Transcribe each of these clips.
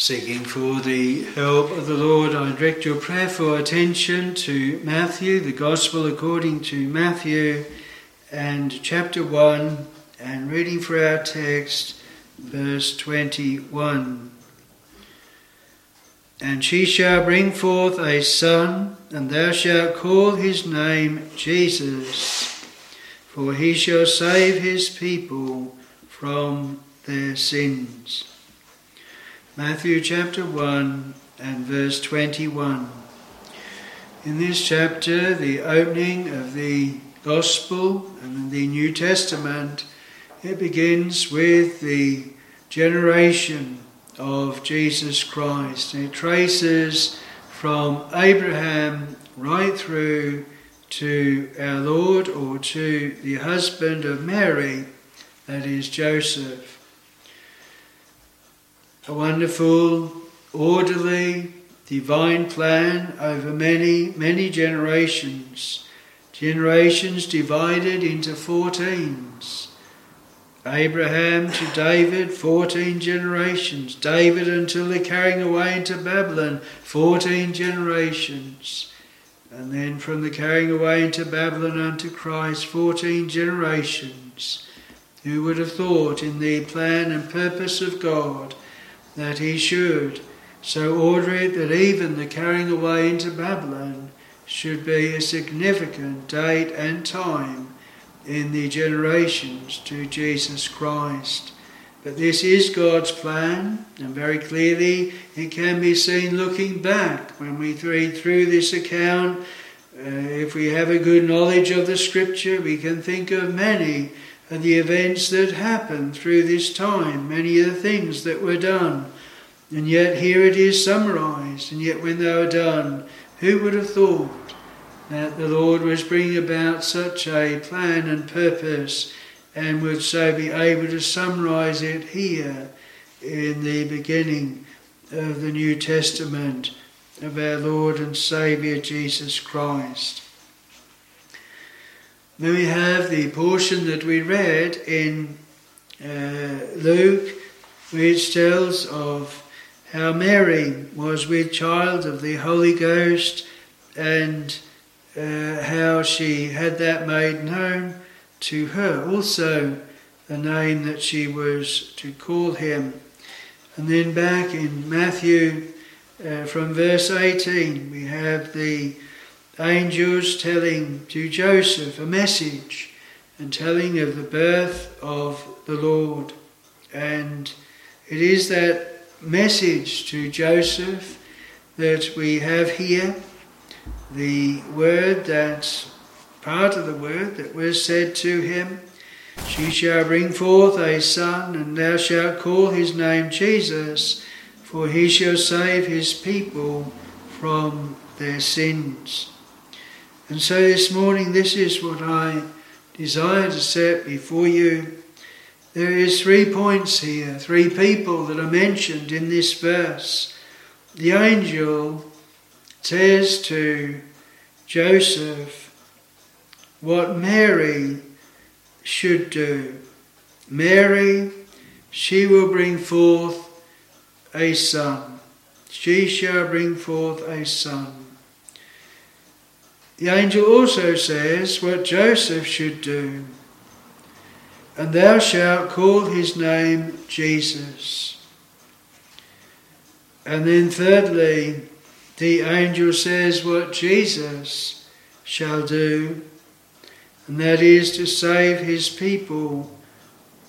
Seeking for the help of the Lord, I direct your prayerful attention to Matthew, the Gospel according to Matthew, and chapter 1, and reading for our text, verse 21. And she shall bring forth a son, and thou shalt call his name Jesus, for he shall save his people from their sins. Matthew chapter 1 and verse 21. In this chapter, the opening of the Gospel and the New Testament, it begins with the generation of Jesus Christ. It traces from Abraham right through to our Lord or to the husband of Mary, that is Joseph a wonderful, orderly, divine plan over many, many generations. Generations divided into fourteens. Abraham to David, 14 generations. David until the carrying away into Babylon, 14 generations. And then from the carrying away into Babylon unto Christ, 14 generations. Who would have thought in the plan and purpose of God that he should so order it that even the carrying away into Babylon should be a significant date and time in the generations to Jesus Christ. But this is God's plan, and very clearly it can be seen looking back when we read through this account. Uh, if we have a good knowledge of the scripture, we can think of many and the events that happened through this time, many of the things that were done. And yet here it is summarized, and yet when they were done, who would have thought that the Lord was bringing about such a plan and purpose and would so be able to summarize it here in the beginning of the New Testament of our Lord and Saviour Jesus Christ? Then we have the portion that we read in uh, Luke, which tells of how Mary was with child of the Holy Ghost and uh, how she had that made known to her. Also, the name that she was to call him. And then back in Matthew, uh, from verse 18, we have the angels telling to Joseph a message and telling of the birth of the Lord. And it is that message to Joseph that we have here, the word that, part of the word that was said to him. She shall bring forth a son, and thou shalt call his name Jesus, for he shall save his people from their sins. And so this morning, this is what I desire to set before you. There is three points here, three people that are mentioned in this verse. The angel says to Joseph what Mary should do. Mary, she will bring forth a son. She shall bring forth a son. The angel also says what Joseph should do. And thou shalt call his name Jesus. And then, thirdly, the angel says what Jesus shall do, and that is to save his people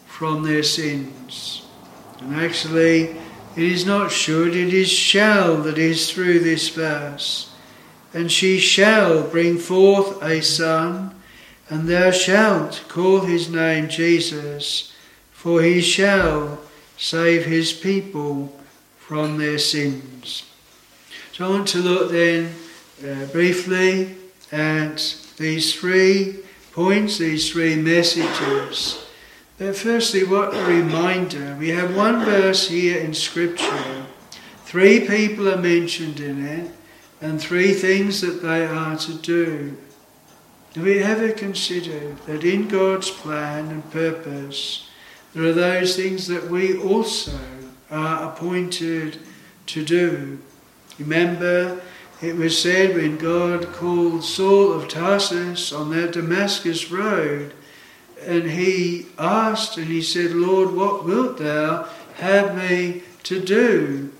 from their sins. And actually, it is not should, it is shall that is through this verse and she shall bring forth a son, and thou shalt call his name Jesus, for he shall save his people from their sins. So I want to look then uh, briefly at these three points, these three messages. But firstly, what a reminder. We have one verse here in Scripture. Three people are mentioned in it and three things that they are to do. Do we ever consider that in God's plan and purpose, there are those things that we also are appointed to do. Remember, it was said when God called Saul of Tarsus on that Damascus road, and he asked and he said, Lord, what wilt thou have me to do?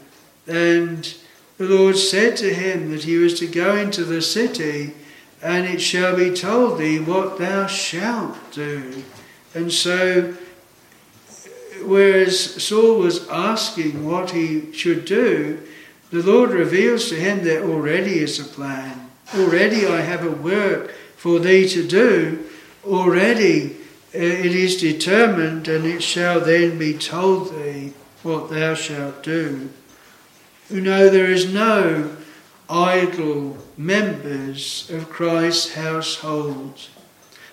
And the Lord said to him that he was to go into the city, and it shall be told thee what thou shalt do. And so, whereas Saul was asking what he should do, the Lord reveals to him there already is a plan. Already I have a work for thee to do. Already uh, it is determined, and it shall then be told thee what thou shalt do. You know, there is no idle members of Christ's household.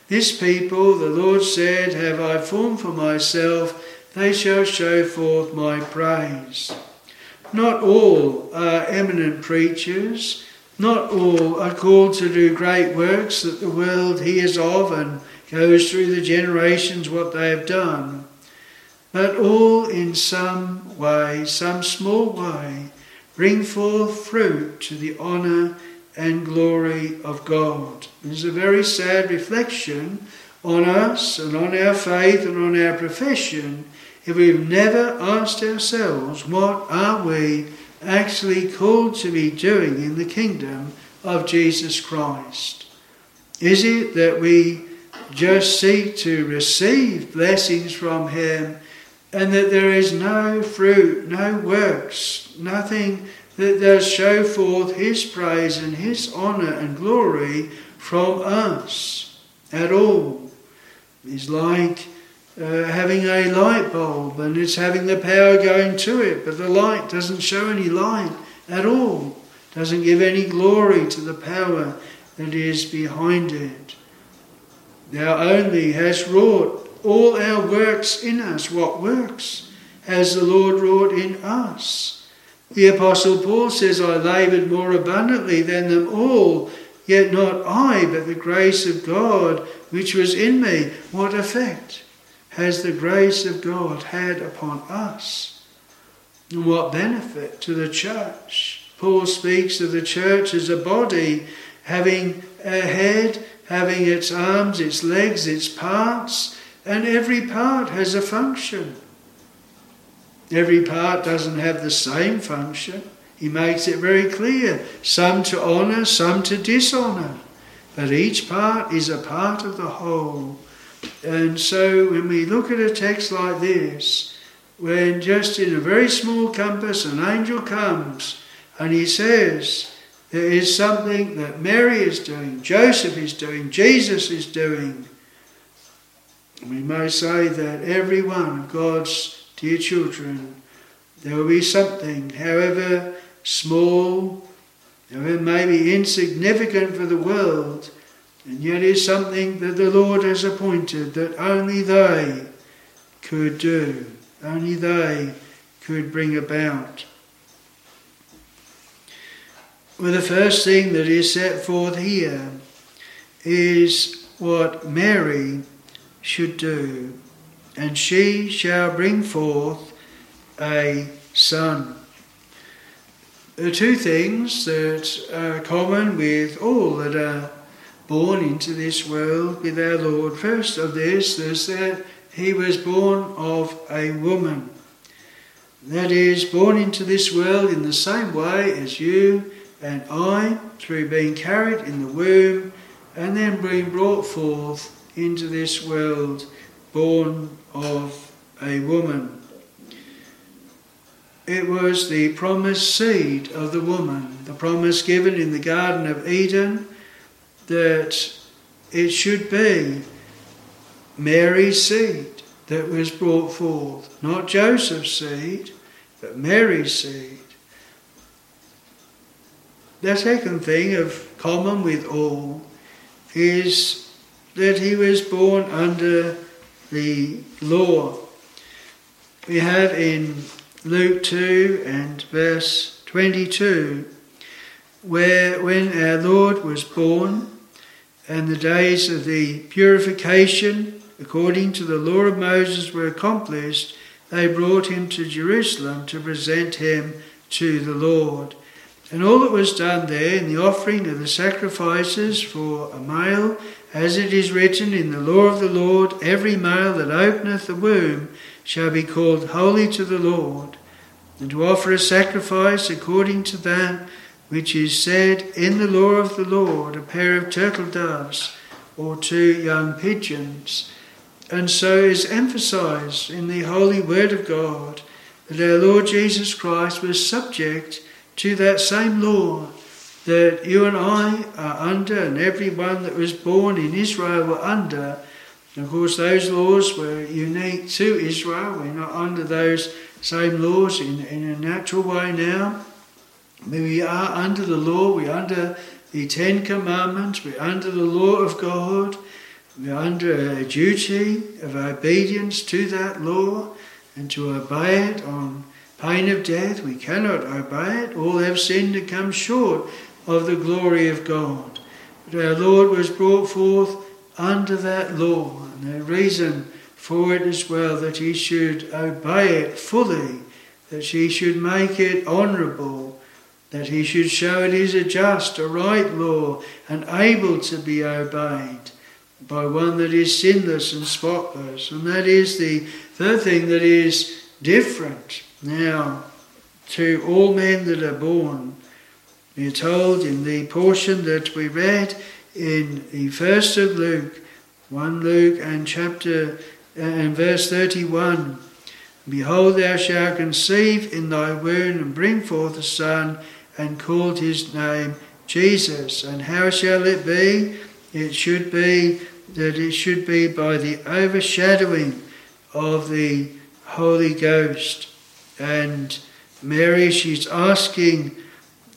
This people, the Lord said, have I formed for myself, they shall show forth my praise. Not all are eminent preachers, not all are called to do great works that the world hears of and goes through the generations what they have done, but all in some way, some small way, bring forth fruit to the honour and glory of God. It is a very sad reflection on us and on our faith and on our profession if we've never asked ourselves, what are we actually called to be doing in the kingdom of Jesus Christ? Is it that we just seek to receive blessings from Him and that there is no fruit, no works, nothing that does show forth His praise and His honour and glory from us at all? It's like uh, having a light bulb and it's having the power going to it, but the light doesn't show any light at all, doesn't give any glory to the power that is behind it. Thou only hast wrought all our works in us. What works has the Lord wrought in us? The Apostle Paul says, I laboured more abundantly than them all, yet not I, but the grace of God which was in me. What effect has the grace of God had upon us? And what benefit to the church? Paul speaks of the church as a body having a head having its arms, its legs, its parts, and every part has a function. Every part doesn't have the same function. He makes it very clear some to honour, some to dishonour. But each part is a part of the whole. And so when we look at a text like this, when just in a very small compass an angel comes and he says, there is something that Mary is doing, Joseph is doing, Jesus is doing. We may say that every one of God's dear children, there will be something, however small, however maybe insignificant for the world, and yet is something that the Lord has appointed that only they could do, only they could bring about. Well, the first thing that is set forth here is what Mary should do, and she shall bring forth a son. Are two things that are common with all that are born into this world with our Lord. First of this is that he was born of a woman. That is, born into this world in the same way as you and I, through being carried in the womb and then being brought forth into this world, born of a woman. It was the promised seed of the woman, the promise given in the Garden of Eden that it should be Mary's seed that was brought forth, not Joseph's seed, but Mary's seed. The second thing of common with all is that he was born under the law. We have in Luke 2 and verse 22 where when our Lord was born and the days of the purification according to the law of Moses were accomplished, they brought him to Jerusalem to present him to the Lord. And all that was done there in the offering of the sacrifices for a male, as it is written in the law of the Lord, every male that openeth the womb shall be called holy to the Lord, and to offer a sacrifice according to that which is said in the law of the Lord, a pair of turtle doves or two young pigeons. And so is emphasized in the holy word of God that our Lord Jesus Christ was subject to that same law that you and I are under, and everyone that was born in Israel were under. And of course, those laws were unique to Israel. We're not under those same laws in, in a natural way now. We are under the law, we're under the Ten Commandments, we're under the law of God, we're under a duty of obedience to that law and to obey it on pain of death. We cannot obey it. All have sinned and come short of the glory of God. But our Lord was brought forth under that law, and the reason for it as well that he should obey it fully, that he should make it honourable, that he should show it is a just, a right law, and able to be obeyed by one that is sinless and spotless. And that is the third thing that is different now to all men that are born. We are told in the portion that we read in the first of Luke, 1 Luke and chapter uh, and verse 31. Behold, thou shalt conceive in thy womb and bring forth a son, and called his name Jesus. And how shall it be? It should be that it should be by the overshadowing of the Holy Ghost. And Mary, she's asking,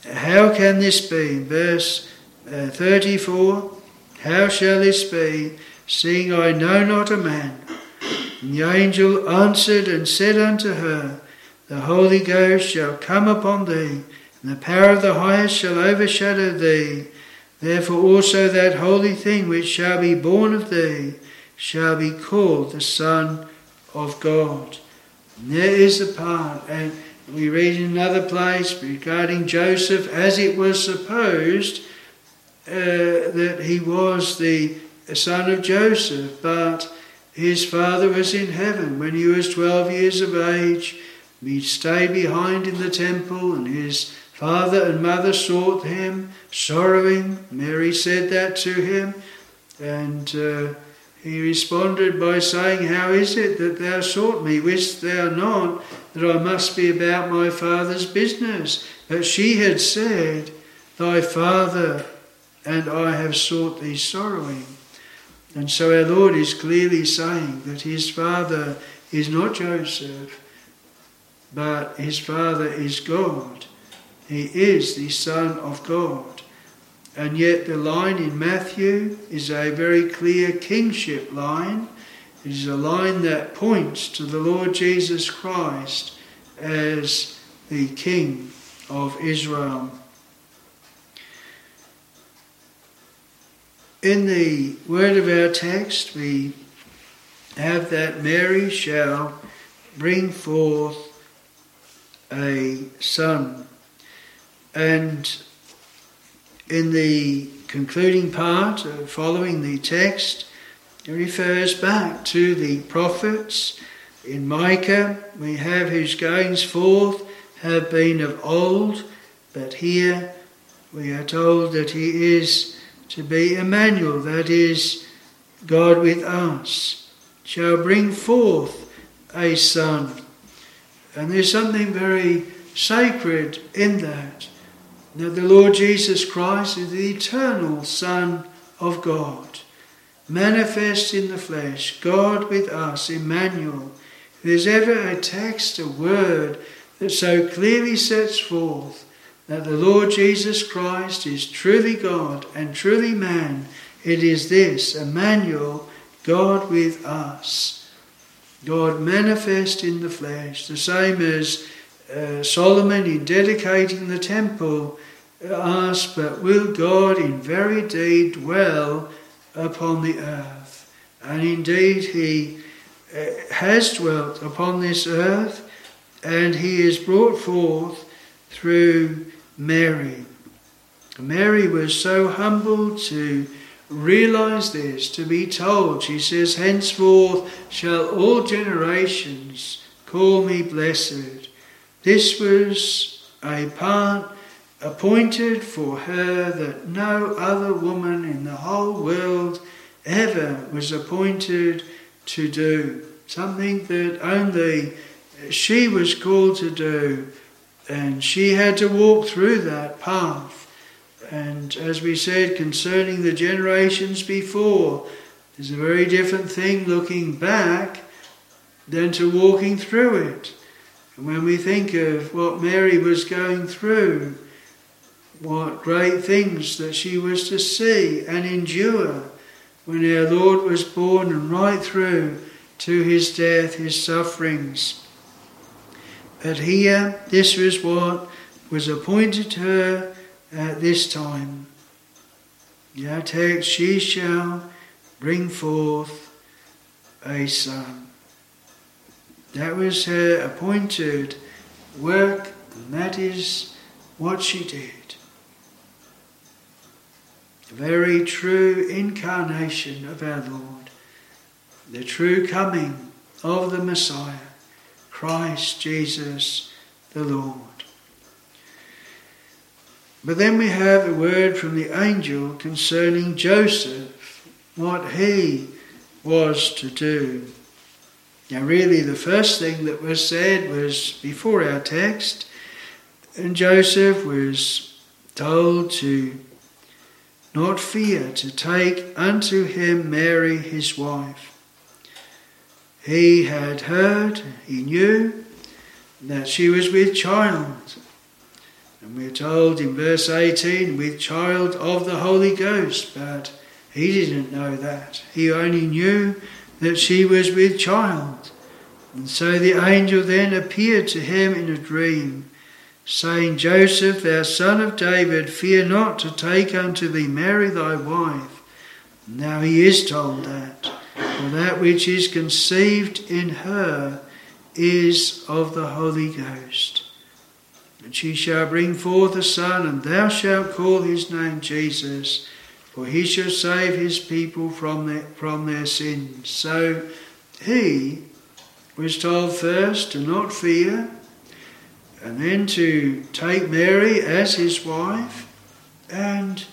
How can this be? Verse uh, 34 How shall this be, seeing I know not a man? And the angel answered and said unto her, The Holy Ghost shall come upon thee, and the power of the highest shall overshadow thee. Therefore also that holy thing which shall be born of thee shall be called the Son of God. And there is a part, and we read in another place regarding Joseph, as it was supposed uh, that he was the son of Joseph, but his father was in heaven. When he was 12 years of age, he stayed behind in the temple, and his father and mother sought him, sorrowing. Mary said that to him, and uh, he responded by saying, How is it that thou sought me? Wist thou not that I must be about my father's business? But she had said, Thy father and I have sought thee sorrowing. And so our Lord is clearly saying that his father is not Joseph, but his father is God. He is the Son of God. And yet, the line in Matthew is a very clear kingship line. It is a line that points to the Lord Jesus Christ as the King of Israel. In the word of our text, we have that Mary shall bring forth a son. And in the concluding part, uh, following the text, it refers back to the prophets. In Micah, we have whose goings forth have been of old, but here we are told that he is to be Emmanuel, that is, God with us, shall bring forth a son. And there's something very sacred in that that the Lord Jesus Christ is the eternal Son of God, manifest in the flesh, God with us, Emmanuel. If there's ever a text, a word that so clearly sets forth that the Lord Jesus Christ is truly God and truly man, it is this Emmanuel, God with us. God manifest in the flesh, the same as uh, Solomon, in dedicating the temple, asked, But will God in very deed dwell upon the earth? And indeed, He uh, has dwelt upon this earth, and He is brought forth through Mary. Mary was so humbled to realize this, to be told. She says, Henceforth shall all generations call me blessed. This was a part appointed for her that no other woman in the whole world ever was appointed to do. Something that only she was called to do, and she had to walk through that path. And as we said concerning the generations before, there's a very different thing looking back than to walking through it. And when we think of what Mary was going through, what great things that she was to see and endure when our Lord was born and right through to his death, his sufferings. But here, this was what was appointed to her at this time. Our text, she shall bring forth a son. That was her appointed work, and that is what she did. The very true incarnation of our Lord, the true coming of the Messiah, Christ Jesus the Lord. But then we have a word from the angel concerning Joseph, what he was to do. Now, really, the first thing that was said was before our text, and Joseph was told to not fear to take unto him Mary his wife. He had heard, he knew that she was with child and we're told in verse 18, with child of the Holy Ghost, but he didn't know that. He only knew that she was with child. And so the angel then appeared to him in a dream, saying, Joseph, thou son of David, fear not to take unto thee Mary thy wife. Now he is told that, for that which is conceived in her is of the Holy Ghost. And she shall bring forth a son, and thou shalt call his name Jesus, for he shall save his people from their, from their sins. So he was told first to not fear, and then to take Mary as his wife, and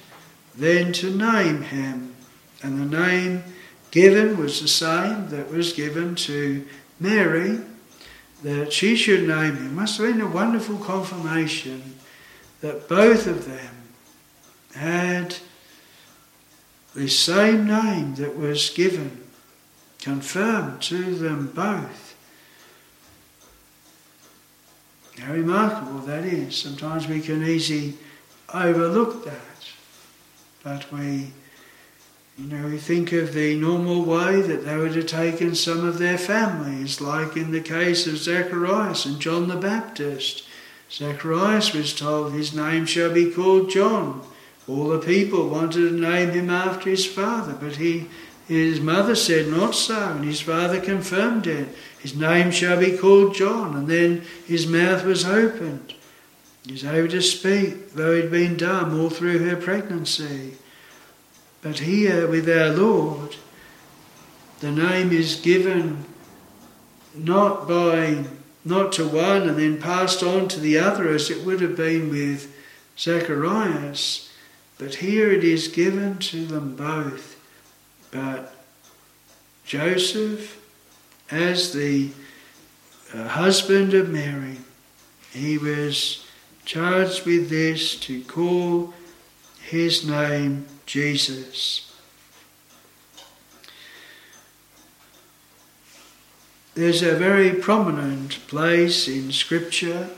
then to name him. And the name given was the same that was given to Mary that she should name him must have been a wonderful confirmation that both of them had the same name that was given, confirmed to them both. How remarkable that is. Sometimes we can easily overlook that, but we you know, we think of the normal way that they would have taken some of their families, like in the case of Zacharias and John the Baptist. Zacharias was told his name shall be called John. All the people wanted to name him after his father, but he, his mother said not so, and his father confirmed it. His name shall be called John, and then his mouth was opened. He was able to speak, though he'd been dumb all through her pregnancy. But here with our Lord, the name is given not by not to one and then passed on to the other as it would have been with Zacharias, but here it is given to them both. But Joseph, as the uh, husband of Mary, he was charged with this to call his name Jesus. There's a very prominent place in Scripture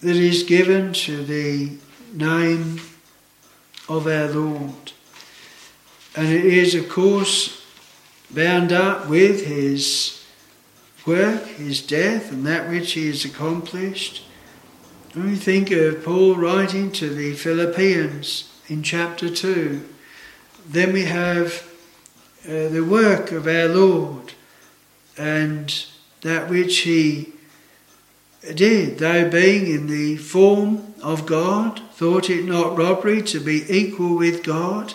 that is given to the name of our Lord. And it is, of course, bound up with his work, his death, and that which he has accomplished. When we think of Paul writing to the Philippians, in chapter 2. Then we have uh, the work of our Lord and that which He did, though being in the form of God, thought it not robbery to be equal with God,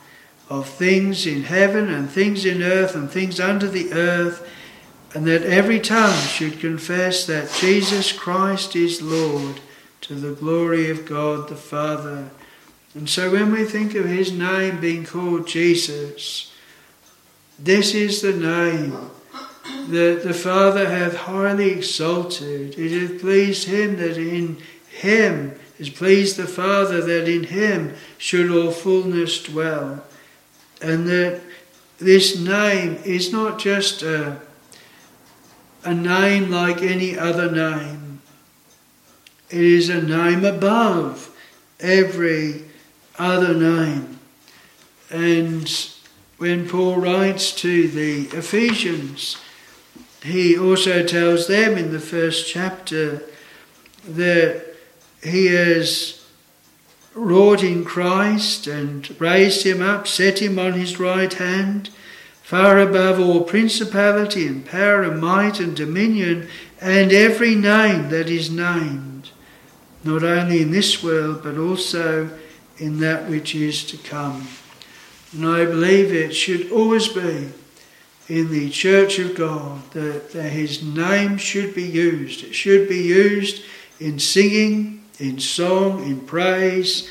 of things in heaven and things in earth and things under the earth, and that every tongue should confess that Jesus Christ is Lord to the glory of God the Father. And so when we think of his name being called Jesus, this is the name that the Father hath highly exalted. It hath pleased him that in him is pleased the Father that in him should all fullness dwell. And that this name is not just a, a name like any other name. It is a name above every other name. And when Paul writes to the Ephesians, he also tells them in the first chapter that he has wrought in Christ and raised him up, set him on his right hand, far above all principality and power and might and dominion and every name that is named, not only in this world but also in that which is to come. And I believe it should always be in the church of God that, that his name should be used. It should be used in singing, in song, in praise,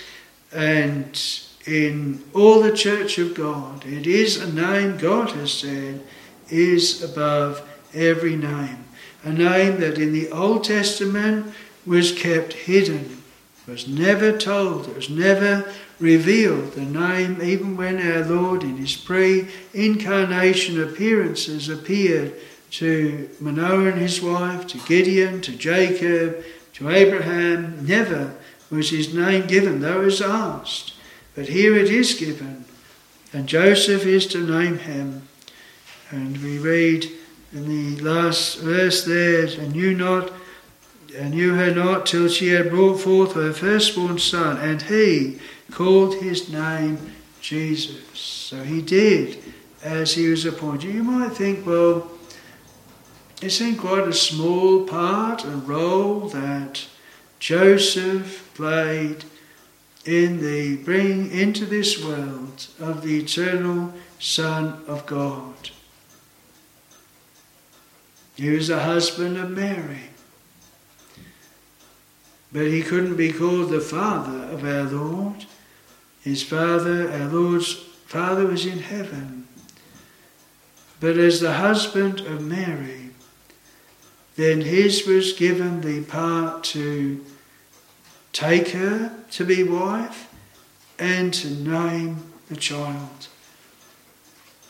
and in all the church of God. It is a name God has said is above every name. A name that in the Old Testament was kept hidden, was never told, was never revealed the name even when our Lord in his pre incarnation appearances appeared to Manoah and his wife, to Gideon, to Jacob, to Abraham. Never was his name given, though it was asked. But here it is given, and Joseph is to name him. And we read in the last verse there, and knew not, and knew her not till she had brought forth her firstborn son, and he called his name Jesus. So he did as he was appointed. You might think, well, it seemed quite a small part, and role that Joseph played in the bringing into this world of the eternal Son of God. He was the husband of Mary. But he couldn't be called the father of our Lord his Father, our Lord's Father, was in heaven. But as the husband of Mary, then his was given the part to take her to be wife and to name the child.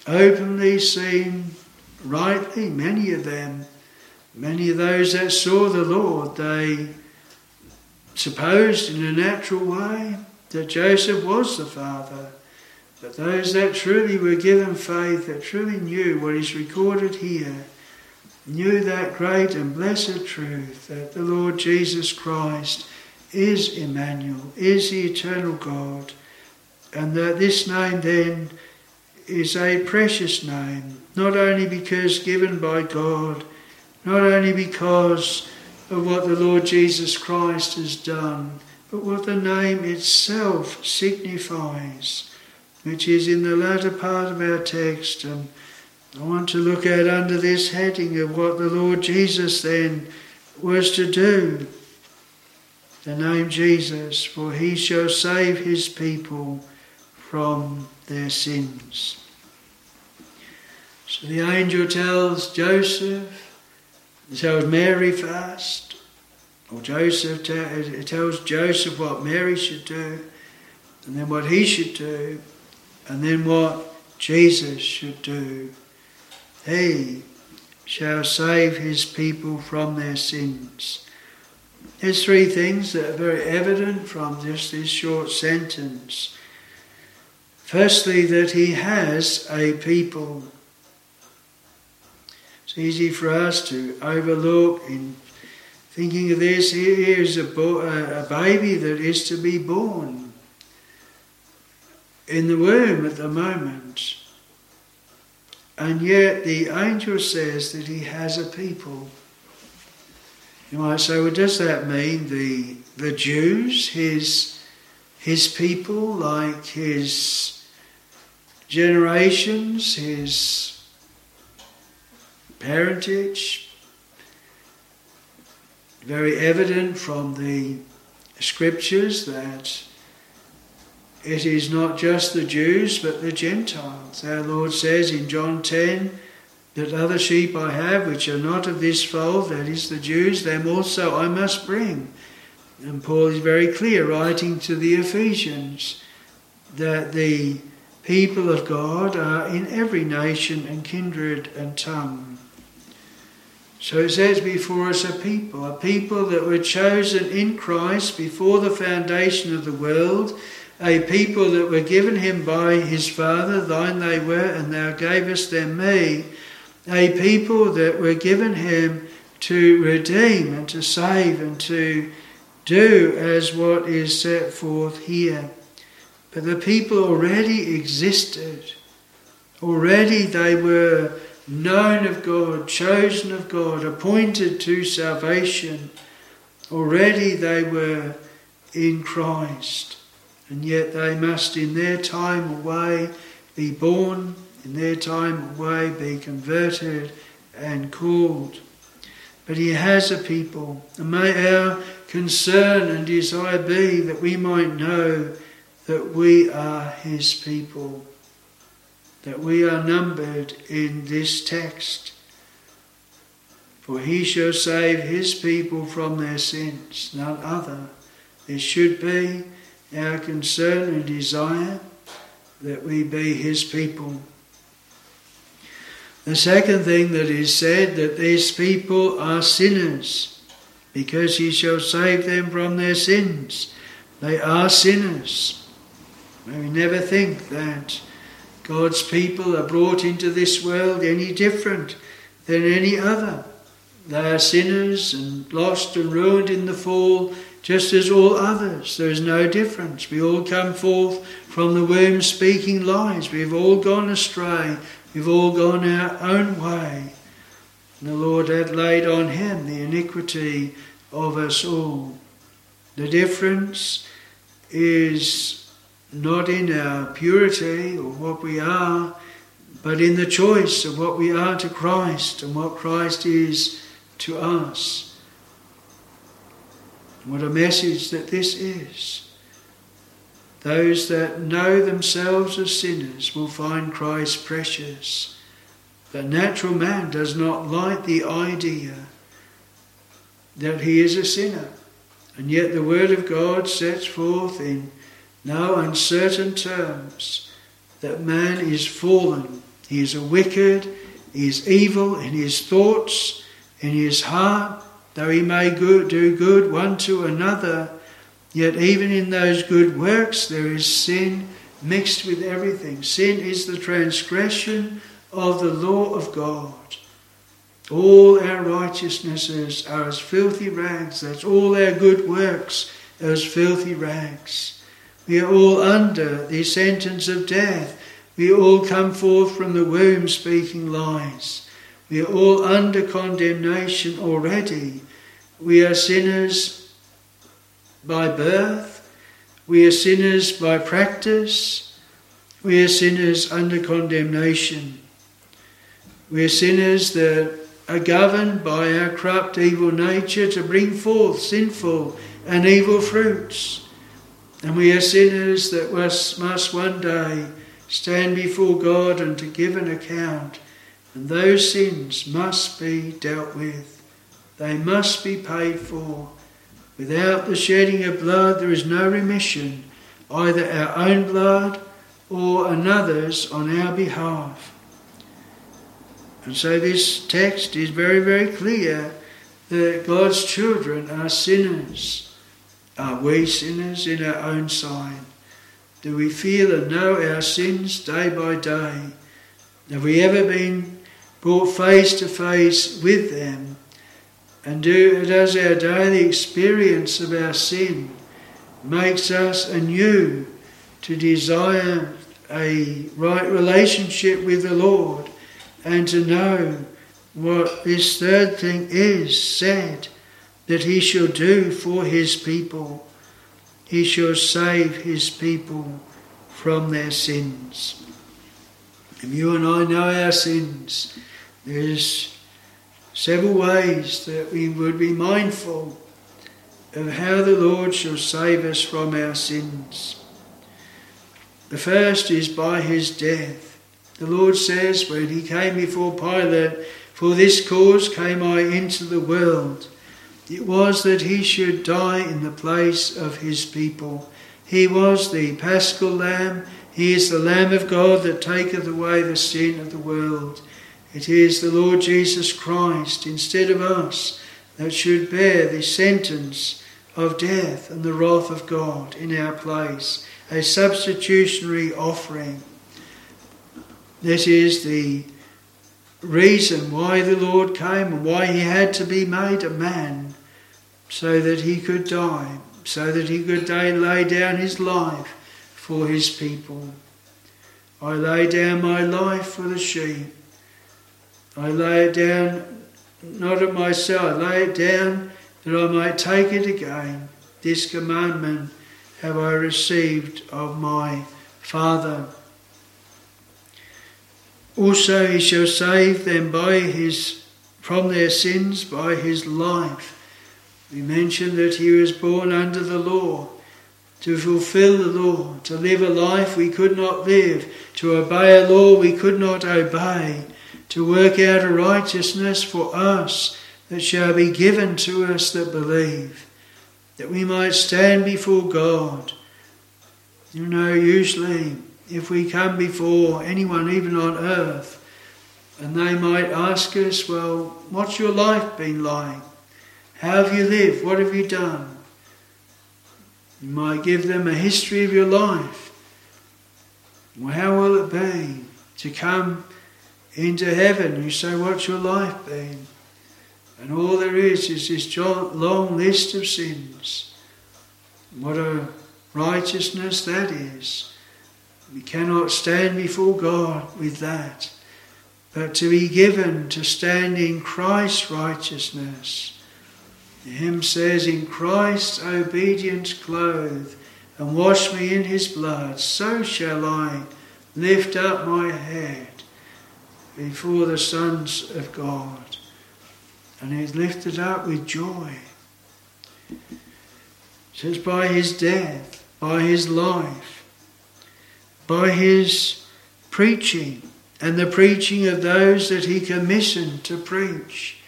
Openly seen, rightly, many of them, many of those that saw the Lord, they supposed in a natural way that Joseph was the father, but those that truly were given faith, that truly knew what is recorded here, knew that great and blessed truth that the Lord Jesus Christ is Emmanuel, is the eternal God, and that this name then is a precious name, not only because given by God, not only because of what the Lord Jesus Christ has done, but what the name itself signifies, which is in the latter part of our text. And I want to look at under this heading of what the Lord Jesus then was to do. The name Jesus, for he shall save his people from their sins. So the angel tells Joseph, tells Mary first, or Joseph it tells Joseph what Mary should do, and then what he should do, and then what Jesus should do. He shall save his people from their sins. There's three things that are very evident from just this short sentence. Firstly, that he has a people. It's easy for us to overlook in thinking of this. Here is a, bo- a baby that is to be born in the womb at the moment. And yet the angel says that he has a people. You might say, well, does that mean the, the Jews, his, his people, like his generations, his parentage? Very evident from the scriptures that it is not just the Jews but the Gentiles. Our Lord says in John 10 that other sheep I have which are not of this fold, that is the Jews, them also I must bring. And Paul is very clear, writing to the Ephesians, that the people of God are in every nation and kindred and tongue. So it says before us a people, a people that were chosen in Christ before the foundation of the world a people that were given him by his Father, thine they were, and thou gavest them me, a people that were given him to redeem and to save and to do as what is set forth here. But the people already existed. Already they were known of God, chosen of God, appointed to salvation. Already they were in Christ and yet they must in their time away be born, in their time away be converted and called. But he has a people, and may our concern and desire be that we might know that we are his people, that we are numbered in this text. For he shall save his people from their sins, none other. There should be our concern and desire that we be his people. The second thing that is said that these people are sinners because he shall save them from their sins. They are sinners. May we never think that God's people are brought into this world any different than any other. They are sinners and lost and ruined in the fall just as all others. There is no difference. We all come forth from the womb speaking lies. We've all gone astray. We've all gone our own way. And the Lord had laid on him the iniquity of us all. The difference is not in our purity or what we are, but in the choice of what we are to Christ and what Christ is to us. What a message that this is. Those that know themselves as sinners will find Christ precious. The natural man does not like the idea that he is a sinner. And yet the Word of God sets forth in no uncertain terms that man is fallen. He is a wicked, he is evil in his thoughts, in his heart, Though he may good, do good one to another, yet even in those good works there is sin mixed with everything. Sin is the transgression of the law of God. All our righteousnesses are as filthy rags. That's all our good works as filthy rags. We are all under the sentence of death. We all come forth from the womb speaking lies. We are all under condemnation already. We are sinners by birth. We are sinners by practice. We are sinners under condemnation. We are sinners that are governed by our corrupt, evil nature to bring forth sinful and evil fruits. And we are sinners that must one day stand before God and to give an account and those sins must be dealt with. They must be paid for. Without the shedding of blood, there is no remission, either our own blood or another's on our behalf. And so this text is very, very clear that God's children are sinners. Are we sinners in our own sight? Do we feel and know our sins day by day? Have we ever been brought face to face with them? And do, does our daily experience of our sin makes us anew to desire a right relationship with the Lord and to know what this third thing is said that he shall do for his people. He shall save his people from their sins. And you and I know our sins. There's several ways that we would be mindful of how the Lord shall save us from our sins. The first is by his death. The Lord says when he came before Pilate, For this cause came I into the world. It was that he should die in the place of his people. He was the paschal lamb. He is the Lamb of God that taketh away the sin of the world. It is the Lord Jesus Christ, instead of us, that should bear the sentence of death and the wrath of God in our place, a substitutionary offering. This is the reason why the Lord came and why he had to be made a man, so that he could die, so that he could lay down his life for his people. I lay down my life for the sheep. I lay it down not of myself, I lay it down that I might take it again. This commandment have I received of my Father. Also he shall save them by his from their sins by his life. We mentioned that he was born under the law, to fulfill the law, to live a life we could not live, to obey a law we could not obey, to work out a righteousness for us that shall be given to us that believe, that we might stand before God. You know, usually if we come before anyone, even on earth, and they might ask us, Well, what's your life been like? How have you lived? What have you done? You might give them a history of your life. Well, how will it be to come into heaven? You say, What's your life been? And all there is is this long list of sins. What a righteousness that is. We cannot stand before God with that, but to be given to stand in Christ's righteousness. The hymn says, In Christ's obedience clothe, and wash me in his blood, so shall I lift up my head before the sons of God and he's lifted up with joy. It says, by his death, by his life, by his preaching, and the preaching of those that he commissioned to preach.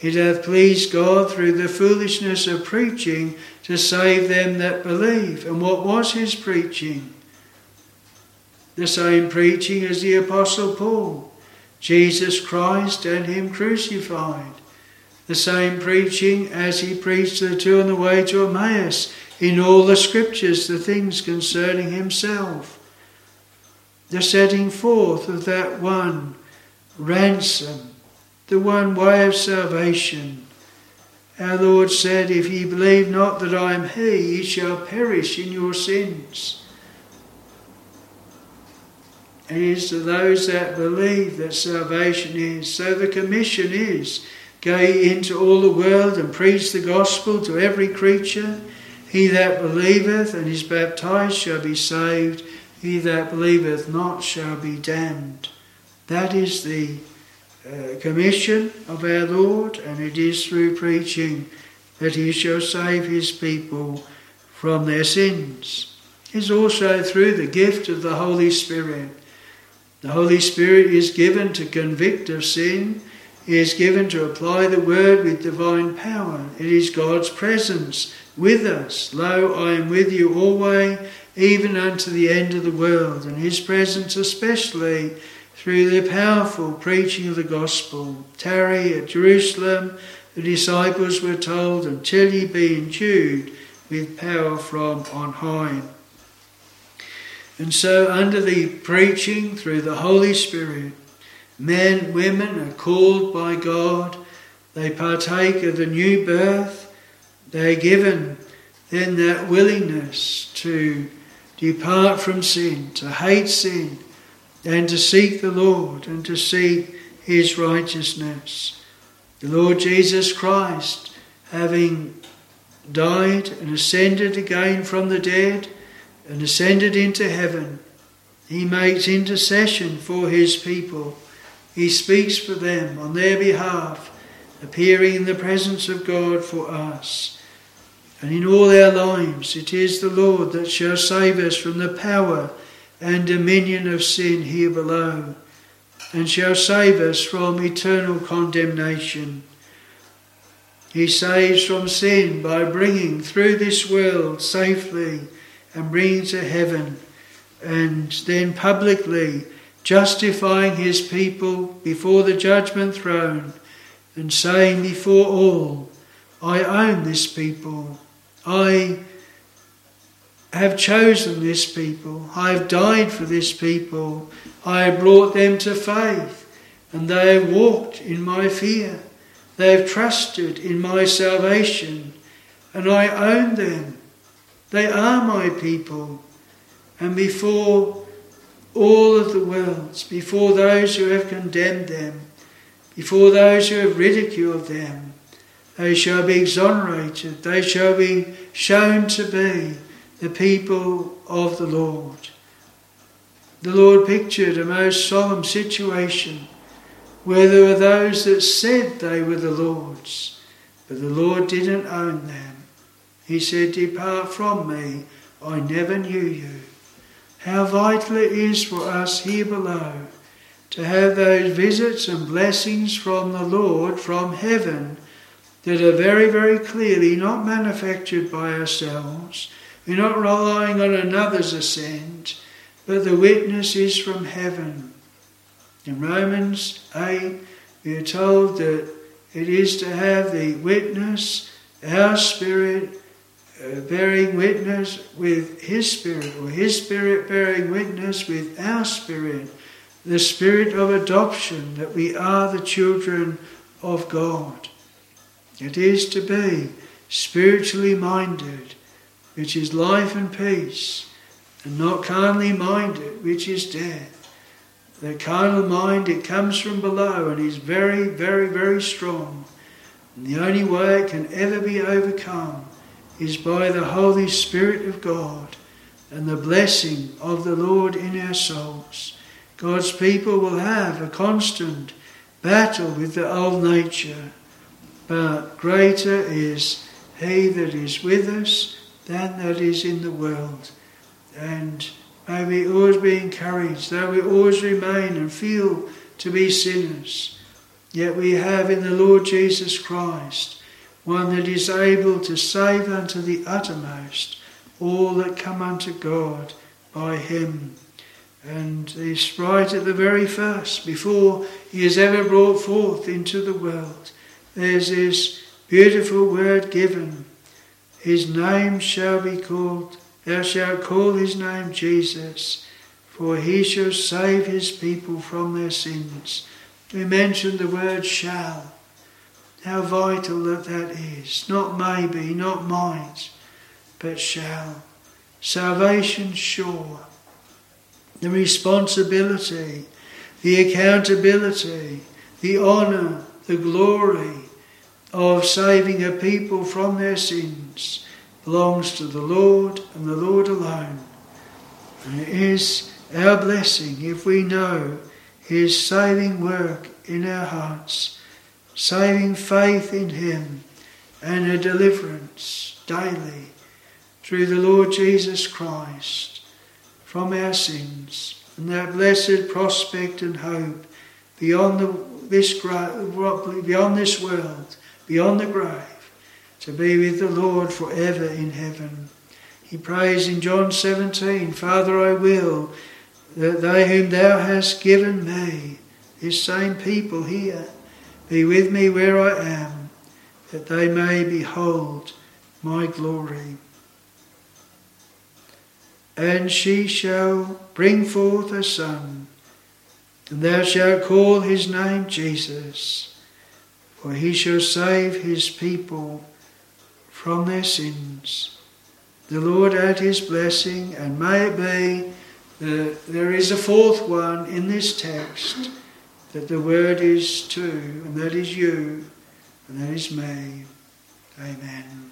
It hath pleased God through the foolishness of preaching to save them that believe. And what was his preaching? The same preaching as the Apostle Paul Jesus Christ and Him crucified the same preaching as he preached to the two on the way to Emmaus in all the scriptures, the things concerning himself. The setting forth of that one ransom, the one way of salvation. Our Lord said, If ye believe not that I am He, ye shall perish in your sins. It is to those that believe that salvation is. So the commission is Go into all the world and preach the gospel to every creature. He that believeth and is baptized shall be saved. He that believeth not shall be damned. That is the uh, commission of our Lord, and it is through preaching that he shall save his people from their sins. It's also through the gift of the Holy Spirit. The Holy Spirit is given to convict of sin he is given to apply the word with divine power. It is God's presence with us. Lo, I am with you always, even unto the end of the world. And his presence especially through the powerful preaching of the gospel. Tarry at Jerusalem the disciples were told, until ye be endued with power from on high. And so, under the preaching through the Holy Spirit, men, women are called by God, they partake of the new birth, they are given then that willingness to depart from sin, to hate sin, and to seek the Lord and to seek his righteousness. The Lord Jesus Christ, having died and ascended again from the dead and ascended into heaven, he makes intercession for his people. He speaks for them on their behalf, appearing in the presence of God for us. And in all our lives, it is the Lord that shall save us from the power and dominion of sin here below, and shall save us from eternal condemnation. He saves from sin by bringing through this world safely and bringing to heaven, and then publicly justifying his people before the judgment throne and saying before all, I own this people. I have chosen this people. I have died for this people. I have brought them to faith, and they have walked in my fear. They have trusted in my salvation, and I own them. They are my people. And before all of the worlds, before those who have condemned them, before those who have ridiculed them, they shall be exonerated. They shall be shown to be the people of the Lord. The Lord pictured a most solemn situation where there were those that said they were the Lord's, but the Lord didn't own them. He said, Depart from me, I never knew you. How vital it is for us here below to have those visits and blessings from the Lord from heaven that are very, very clearly not manufactured by ourselves. We're not relying on another's assent, but the witness is from heaven. In Romans 8, we are told that it is to have the witness, our spirit, Uh, bearing witness with His Spirit, or His Spirit bearing witness with our spirit, the spirit of adoption, that we are the children of God. It is to be spiritually minded, which is life and peace, and not carnally minded, which is death. The carnal mind, it comes from below and is very, very, very strong. And the only way it can ever be overcome is by the Holy Spirit of God and the blessing of the Lord in our souls. God's people will have a constant battle with the old nature but greater is he that is with us than that is in the world. And may we always be encouraged, though we always remain and feel to be sinners, yet we have in the Lord Jesus Christ one that is able to save unto the uttermost all that come unto God by him. And this right at the very first, before he is ever brought forth into the world, there's this beautiful word given. His name shall be called, thou shalt call his name Jesus, for he shall save his people from their sins. We mentioned the word shall. How vital that that is. Not maybe, not might, but shall. Salvation sure. The responsibility, the accountability, the honour, the glory of saving a people from their sins belongs to the Lord and the Lord alone. And it is our blessing if we know His saving work in our hearts, saving faith in Him, and a deliverance daily through the Lord Jesus Christ from our sins, and that blessed prospect and hope beyond the this beyond this world, beyond the grave, to be with the Lord forever in heaven. He prays in John 17, Father, I will that they whom thou hast given me, this same people here, be with me where I am, that they may behold my glory. And she shall bring forth a son, and thou shalt call his name Jesus, for he shall save his people from their sins. The Lord add his blessing, and may it be that there is a fourth one in this text, that the word is to, and that is you, and that is me. Amen.